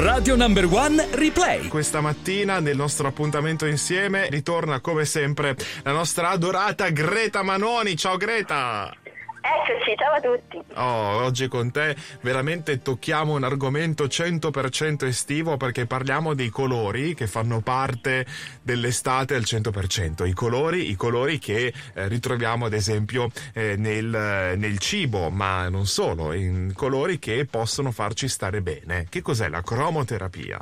Radio Number One Replay. Questa mattina nel nostro appuntamento insieme ritorna come sempre la nostra adorata Greta Manoni. Ciao Greta! Eccoci, ciao a tutti. Oh, oggi con te veramente tocchiamo un argomento 100% estivo perché parliamo dei colori che fanno parte dell'estate al 100%. I colori, i colori che eh, ritroviamo ad esempio eh, nel, nel, cibo, ma non solo, in colori che possono farci stare bene. Che cos'è la cromoterapia?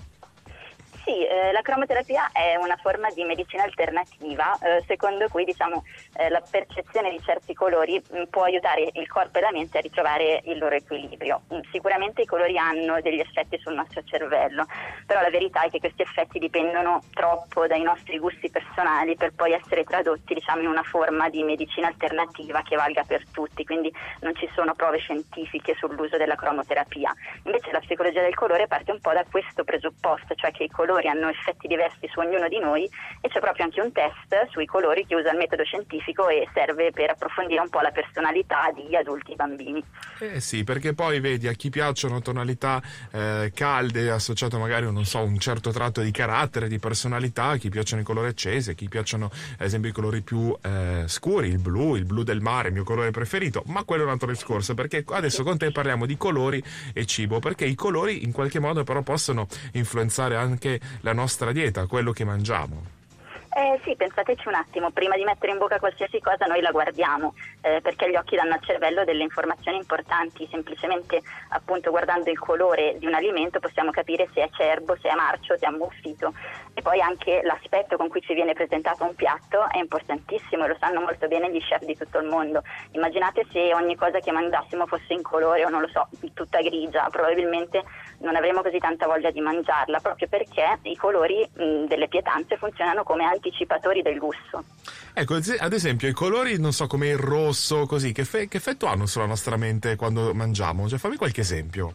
Sì, eh, la cromoterapia è una forma di medicina alternativa eh, secondo cui diciamo, eh, la percezione di certi colori mh, mm, può aiutare il corpo e la mente a ritrovare il loro equilibrio. Mh, mm, sicuramente i colori hanno degli effetti sul nostro cervello, però la verità è che questi effetti dipendono troppo dai nostri gusti personali per poi essere tradotti diciamo, in una forma di medicina alternativa che valga per tutti, quindi non ci sono prove scientifiche sull'uso della cromoterapia. Invece la psicologia del colore parte un po' da questo presupposto, cioè che i colori colori hanno effetti diversi su ognuno di noi e c'è proprio anche un test sui colori che usa il metodo scientifico e serve per approfondire un po' la personalità di adulti e bambini. Eh sì, perché poi vedi a chi piacciono tonalità eh, calde associato magari non so, un certo tratto di carattere, di personalità, a chi piacciono i colori accesi, a chi piacciono ad esempio i colori più eh, scuri, il blu, il blu del mare, il mio colore preferito, ma quello è un altro discorso perché adesso con te parliamo di colori e cibo, perché i colori in qualche modo però possono influenzare anche la nostra dieta, quello che mangiamo. Eh sì, pensateci un attimo, prima di mettere in bocca qualsiasi cosa noi la guardiamo, eh, perché gli occhi danno al cervello delle informazioni importanti, semplicemente appunto guardando il colore di un alimento possiamo capire se è cerbo, se è marcio, se è ammuffito e poi anche l'aspetto con cui ci viene presentato un piatto è importantissimo e lo sanno molto bene gli chef di tutto il mondo. Immaginate se ogni cosa che mangiassimo fosse in colore o non lo so, tutta grigia, probabilmente non avremo così tanta voglia di mangiarla, proprio perché i colori mh, delle pietanze funzionano come anticipatori del gusto. Ecco, ad esempio, i colori, non so, come il rosso, così, che, fe- che effetto hanno sulla nostra mente quando mangiamo? Cioè, fammi qualche esempio.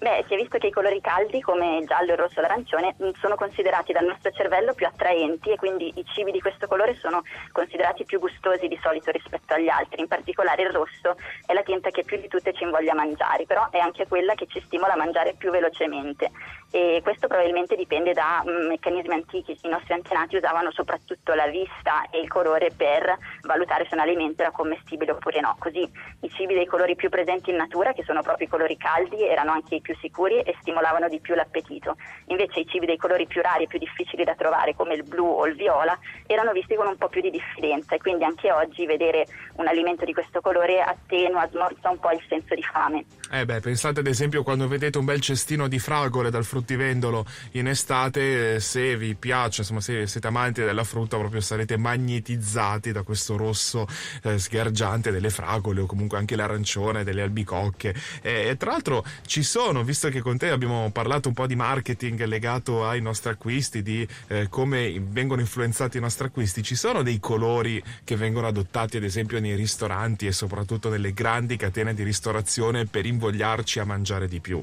Beh, si è visto che i colori caldi come il giallo, il rosso e l'arancione mm, sono considerati dal nostro cervello più attraenti e quindi i cibi di questo colore sono considerati più gustosi di solito rispetto agli altri. In particolare il rosso è la tinta che più di tutte ci invoglia a mangiare, però è anche quella che ci stimola a mangiare più velocemente e questo probabilmente dipende da mm, meccanismi antichi. I nostri antenati usavano soprattutto la vista e il colore per valutare se un alimento era commestibile oppure no. Così i cibi dei colori più presenti in natura, che sono proprio i colori caldi, erano anche i più sicuri e stimolavano di più l'appetito. Invece i cibi dei colori più rari e più difficili da trovare, come il blu o il viola, erano visti con un po' più di diffidenza e quindi anche oggi vedere un alimento di questo colore attenua, smorza un po' il senso di fame. Eh beh, pensate ad esempio quando vedete un bel cestino di fragole dal fruttivendolo in estate, eh, se vi piace, insomma se siete amanti della frutta proprio sarete magnetizzati da questo rosso eh, sgargiante delle fragole o comunque anche l'arancione delle albicocche. Eh, e tra l'altro ci sono, visto che con te abbiamo parlato un po' di marketing legato ai nostri acquisti, di eh, come vengono influenzati i nostri acquisti, ci sono dei colori che vengono adottati ad esempio nei ristoranti e soprattutto nelle grandi catene di ristorazione per invogliarci a mangiare di più?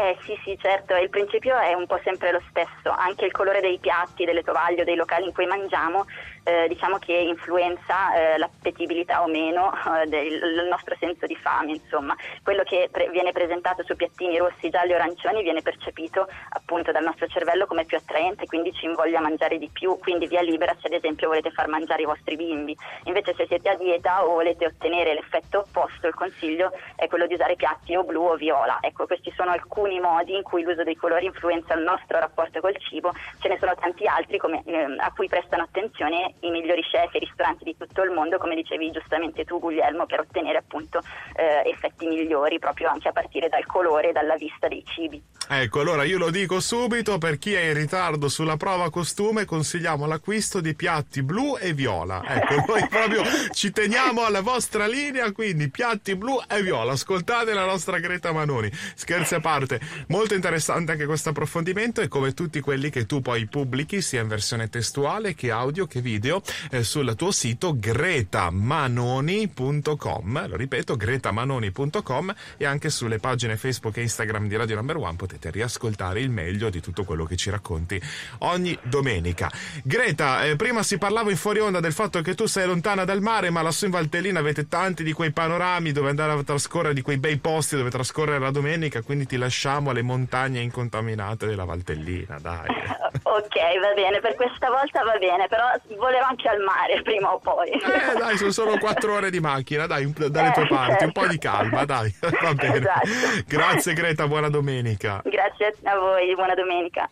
Eh sì, sì, certo, il principio è un po' sempre lo stesso, anche il colore dei piatti, delle tovaglie o dei locali in cui mangiamo eh, diciamo che influenza eh, l'appetibilità o meno eh, del nostro senso di fame, insomma. Quello che pre- viene presentato su piattini rossi, gialli o arancioni viene percepito appunto dal nostro cervello come più attraente, quindi ci invoglia a mangiare di più, quindi via libera se ad esempio volete far mangiare i vostri bimbi. Invece se siete a dieta o volete ottenere l'effetto opposto, il consiglio è quello di usare piatti o blu o viola. Ecco, questi sono alcuni modi in cui l'uso dei colori influenza il nostro rapporto col cibo, ce ne sono tanti altri come, eh, a cui prestano attenzione i migliori chef e ristoranti di tutto il mondo, come dicevi giustamente tu Guglielmo, per ottenere appunto eh, effetti migliori proprio anche a partire dal colore e dalla vista dei cibi. Ecco, allora io lo dico subito, per chi è in ritardo sulla prova costume consigliamo l'acquisto di piatti blu e viola. Ecco, noi proprio ci teniamo alla vostra linea, quindi piatti blu e viola. Ascoltate la nostra Greta Manoni. Scherzi a parte, molto interessante anche questo approfondimento e come tutti quelli che tu poi pubblichi sia in versione testuale che audio che video eh, sul tuo sito gretamanoni.com. Lo ripeto, gretamanoni.com e anche sulle pagine Facebook e Instagram di Radio Number One potete riascoltare il meglio di tutto quello che ci racconti ogni domenica. Greta, eh, prima si parlava in fuori onda del fatto che tu sei lontana dal mare, ma lassù in Valtellina avete tanti di quei panorami dove andare a trascorrere, di quei bei posti dove trascorrere la domenica, quindi ti lascio lasciamo alle montagne incontaminate della Valtellina, dai. ok, va bene, per questa volta va bene, però volevo anche al mare prima o poi. Eh, dai, sono solo quattro ore di macchina, dai, dalle eh, tue parti, certo. un po' di calma, dai, va bene. Esatto. Grazie Greta, buona domenica. Grazie a voi, buona domenica.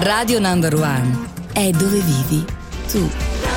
Radio Number One è dove vivi tu.